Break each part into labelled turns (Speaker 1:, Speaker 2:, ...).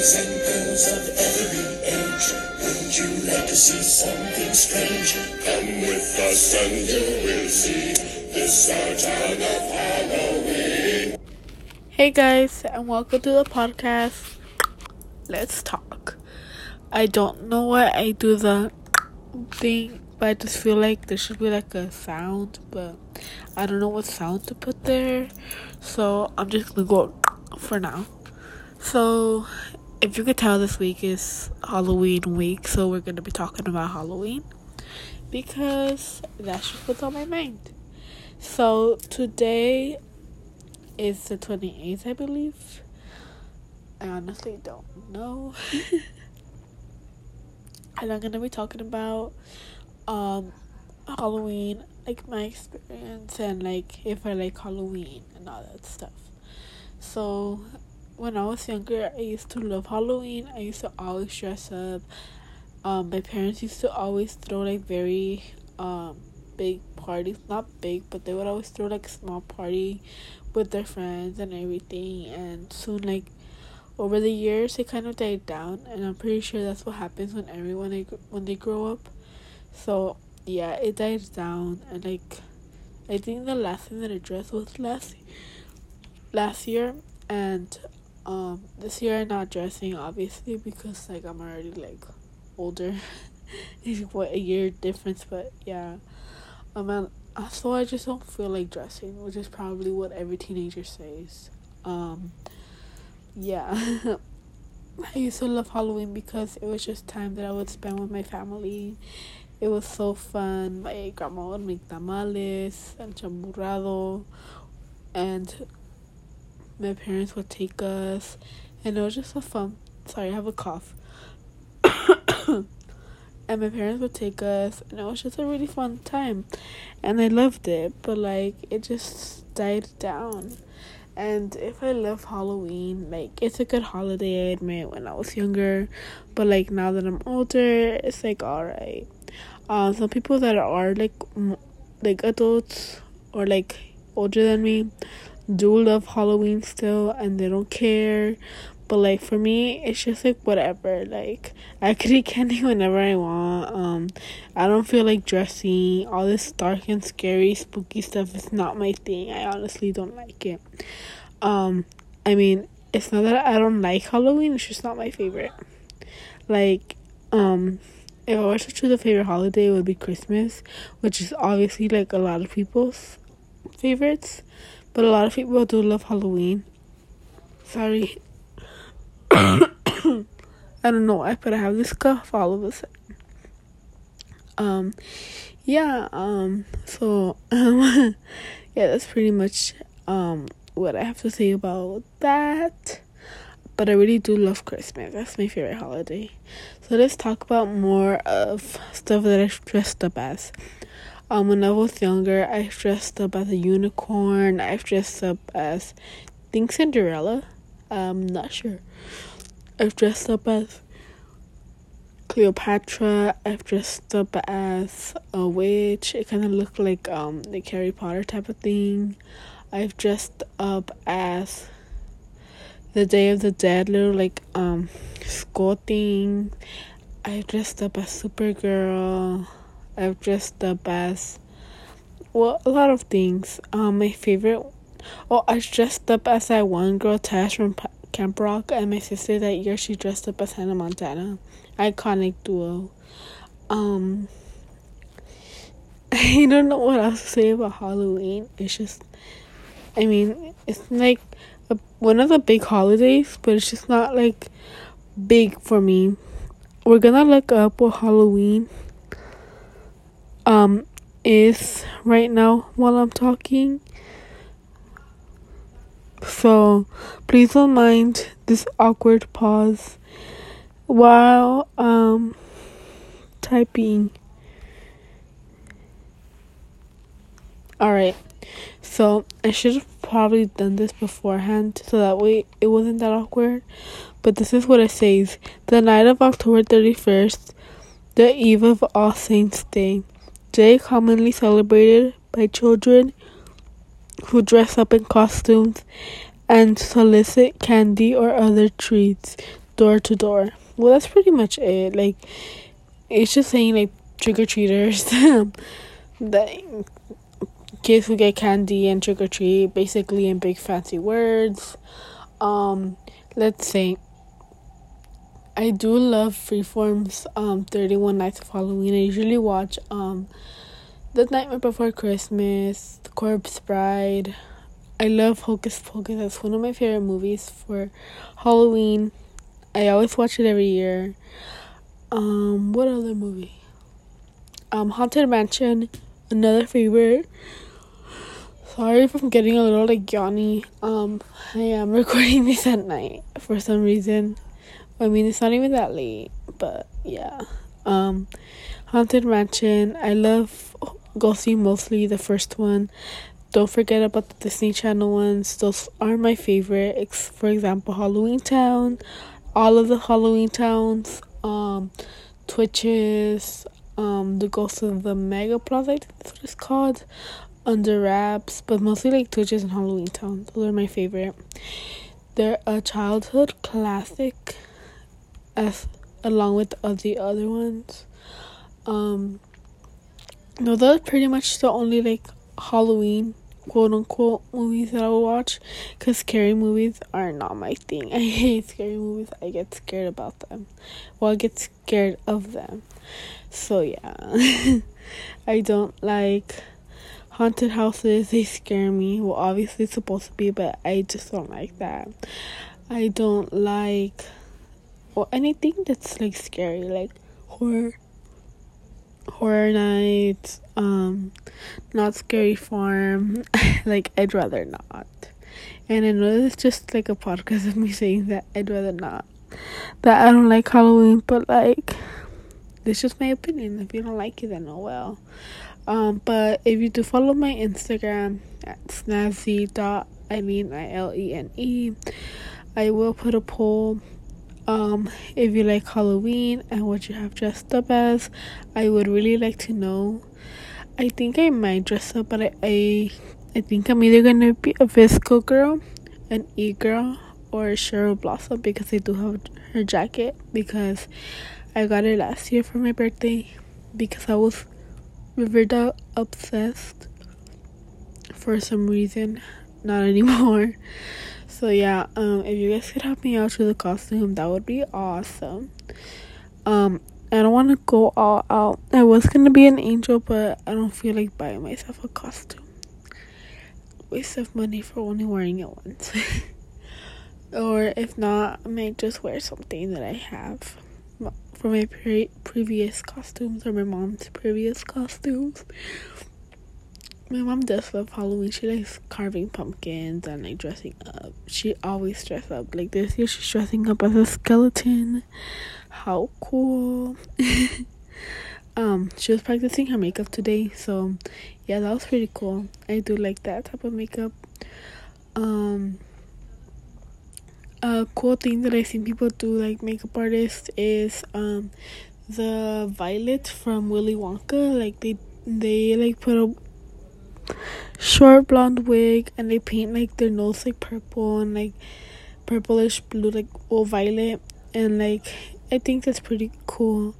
Speaker 1: boys and girls of every age. Wouldn't you like to see something strange? Come with us and you will see this our town of Halloween.
Speaker 2: Hey guys, and welcome to the podcast. Let's talk. I don't know why I do the thing, but I just feel like there should be like a sound, but I don't know what sound to put there. So I'm just gonna go for now. So, if you could tell, this week is Halloween week, so we're gonna be talking about Halloween because that's just what's on my mind. So, today is the 28th, I believe. I honestly don't know. and I'm gonna be talking about um Halloween, like my experience and like if I like Halloween and all that stuff. So when I was younger, I used to love Halloween. I used to always dress up. Um, my parents used to always throw like very um big parties, not big, but they would always throw like small party with their friends and everything. And soon, like over the years, it kind of died down, and I'm pretty sure that's what happens when everyone when they grow up. So yeah, it died down, and like I think the last thing that I dressed was last last year, and um, this year I'm not dressing obviously because like I'm already like older. it's what a year difference, but yeah. Um, and so I just don't feel like dressing, which is probably what every teenager says. Um, yeah. I used to love Halloween because it was just time that I would spend with my family. It was so fun. My grandma would make tamales and champurrado, and my parents would take us, and it was just so fun. Sorry, I have a cough. and my parents would take us, and it was just a really fun time, and I loved it. But like, it just died down. And if I love Halloween, like it's a good holiday, I admit, when I was younger, but like now that I'm older, it's like alright. Um, some people that are like like adults or like older than me do love Halloween still and they don't care. But like for me, it's just like whatever. Like I could eat candy whenever I want. Um, I don't feel like dressing. All this dark and scary, spooky stuff is not my thing. I honestly don't like it. Um, I mean, it's not that I don't like Halloween. It's just not my favorite. Like, um, if I was to choose a favorite holiday, it would be Christmas, which is obviously like a lot of people's favorites. But a lot of people do love Halloween. Sorry. I don't know why, but I have this cough all of a sudden. Um, yeah, um, so, um, yeah, that's pretty much, um, what I have to say about that. But I really do love Christmas. That's my favorite holiday. So let's talk about more of stuff that I've dressed up as. Um, when I was younger, I dressed up as a unicorn. I've dressed up as, I think Cinderella. I'm not sure. I've dressed up as Cleopatra. I've dressed up as a witch. It kind of looked like um the Harry Potter type of thing. I've dressed up as the Day of the Dead, little like um skull thing. I've dressed up as Supergirl. I've dressed up as well a lot of things. Um, my favorite. Oh, I dressed up as that one girl, Tash from Camp Rock, and my sister that year she dressed up as Hannah Montana. Iconic duo. Um, I don't know what else to say about Halloween. It's just, I mean, it's like a, one of the big holidays, but it's just not like big for me. We're gonna look up what Halloween um is right now while I'm talking. So please don't mind this awkward pause while um typing. Alright. So I should have probably done this beforehand so that way it wasn't that awkward. But this is what it says. The night of October 31st, the eve of All Saints' Day day commonly celebrated by children who dress up in costumes and solicit candy or other treats door to door. Well, that's pretty much it. Like, it's just saying like trick or treaters, that kids who get candy and trick or treat, basically in big fancy words. Um, let's say I do love Freeform's um 31 Nights of Halloween. I usually watch um The Nightmare Before Christmas, The Corpse Bride. I love Hocus Pocus. That's one of my favorite movies for Halloween. I always watch it every year. Um, what other movie? Um, Haunted Mansion, another favorite. Sorry if I'm getting a little like yawny. Um, I am recording this at night for some reason. I mean, it's not even that late, but yeah. Um, Haunted Mansion. I love Ghosty mostly the first one. Don't forget about the Disney Channel ones. Those are my favorite. For example, Halloween Town, all of the Halloween Towns, um, Twitches, um, the Ghost of the Mega Plaza. That's what it's called. Under Wraps, but mostly like Twitches and Halloween Town. Those are my favorite. They're a childhood classic as along with all the other ones. Um, no, those are pretty much the only like Halloween quote unquote movies that I will watch because scary movies are not my thing. I hate scary movies. I get scared about them. Well, I get scared of them. So, yeah. I don't like haunted houses. They scare me. Well, obviously, it's supposed to be, but I just don't like that. I don't like or anything that's like scary, like horror, horror nights, um, not scary farm. like I'd rather not. And I know it's just like a podcast of me saying that I'd rather not. That I don't like Halloween, but like, it's just my opinion. If you don't like it, then oh well. Um, but if you do follow my Instagram at snazzy dot I mean I L E N E, I will put a poll um if you like halloween and what you have dressed up as i would really like to know. I think i might dress up but i i, I think i'm either gonna be a VSCO girl an e-girl or a cheryl blossom because I do have her jacket because i got it last year for my birthday because i was riverdale obsessed for some reason not anymore so yeah, um, if you guys could help me out with the costume, that would be awesome. Um, I don't want to go all out. I was gonna be an angel, but I don't feel like buying myself a costume. Waste of money for only wearing it once. or if not, I might just wear something that I have from my pre- previous costumes or my mom's previous costumes my mom does love Halloween. She likes carving pumpkins and like dressing up. She always dresses up. Like this year, she's dressing up as a skeleton. How cool! um, she was practicing her makeup today, so yeah, that was pretty cool. I do like that type of makeup. Um, a cool thing that I've seen people do, like makeup artists, is um the violet from Willy Wonka. Like they they like put a short blonde wig and they paint like their nose like purple and like purplish blue like or violet and like I think that's pretty cool.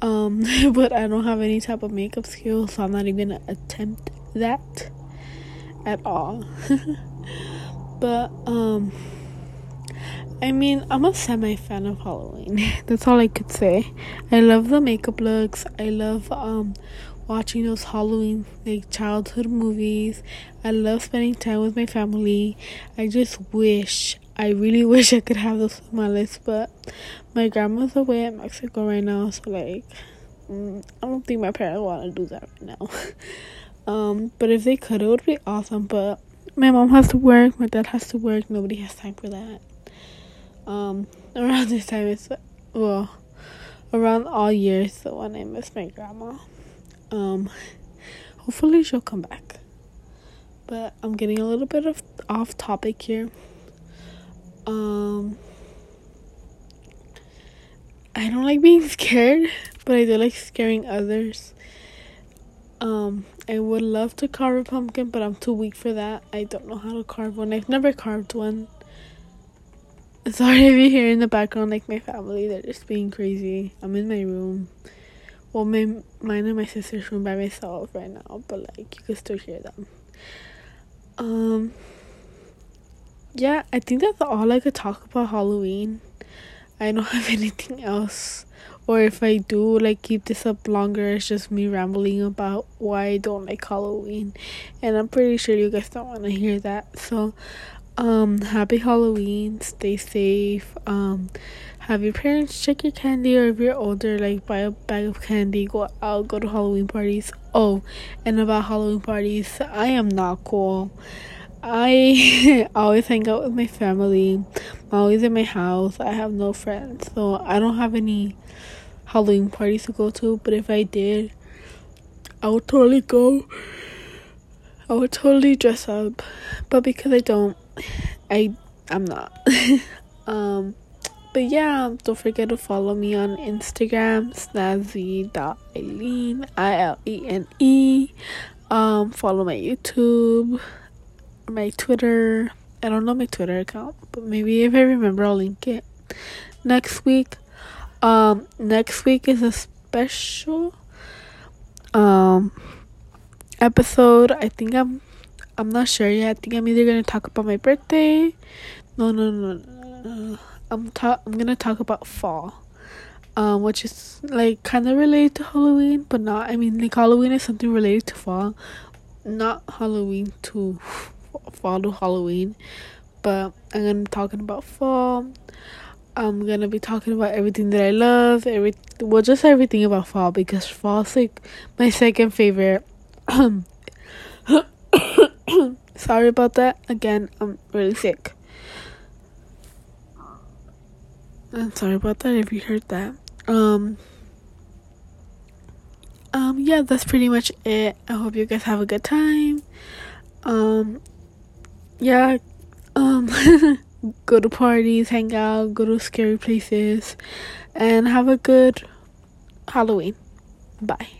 Speaker 2: Um but I don't have any type of makeup skills so I'm not even gonna attempt that at all. but um I mean, I'm a semi fan of Halloween. That's all I could say. I love the makeup looks. I love um watching those Halloween like childhood movies. I love spending time with my family. I just wish, I really wish I could have those on my list, but my grandma's away in Mexico right now, so like, mm, I don't think my parents want to do that right now. um, but if they could, it would be awesome. But my mom has to work, my dad has to work. Nobody has time for that. Um, around this time, it's well, around all years, so when I miss my grandma um hopefully she'll come back. But i'm getting a little bit of off topic here. Um i don't like being scared but i do like scaring others. Um i would love to carve a pumpkin but i'm too weak for that. I don't know how to carve one. I've never carved one. Sorry if you hear in the background like my family, they're just being crazy. I'm in my room. Well, my mine and my sister's room by myself right now, but like you can still hear them. Um. Yeah, I think that's all I could talk about Halloween. I don't have anything else. Or if I do like keep this up longer, it's just me rambling about why I don't like Halloween. And I'm pretty sure you guys don't want to hear that. So, um, happy Halloween. Stay safe. Um, have your parents check your candy, or if you're older, like buy a bag of candy. Go out, go to Halloween parties. Oh, and about Halloween parties, I am not cool. I always hang out with my family. I'm always in my house. I have no friends, so I don't have any Halloween parties to go to. But if I did, I would totally go. I would totally dress up, but because I don't, I I'm not. um, but yeah, don't forget to follow me on Instagram, snazzy.ilene, I L E N E. Um, follow my YouTube my Twitter. I don't know my Twitter account, but maybe if I remember, I'll link it next week. Um, next week is a special um episode. I think I'm I'm not sure yet. I think I'm either gonna talk about my birthday. No, no, no, no. I'm ta- I'm gonna talk about fall. Um, which is like kind of related to Halloween, but not. I mean, like Halloween is something related to fall, not Halloween to fall to Halloween. But I'm gonna be talking about fall. I'm gonna be talking about everything that I love, every well, just everything about fall because fall's like my second favorite. Sorry about that. Again, I'm really sick. I'm sorry about that if you heard that. Um um yeah, that's pretty much it. I hope you guys have a good time. Um yeah, um, go to parties, hang out, go to scary places, and have a good Halloween. Bye.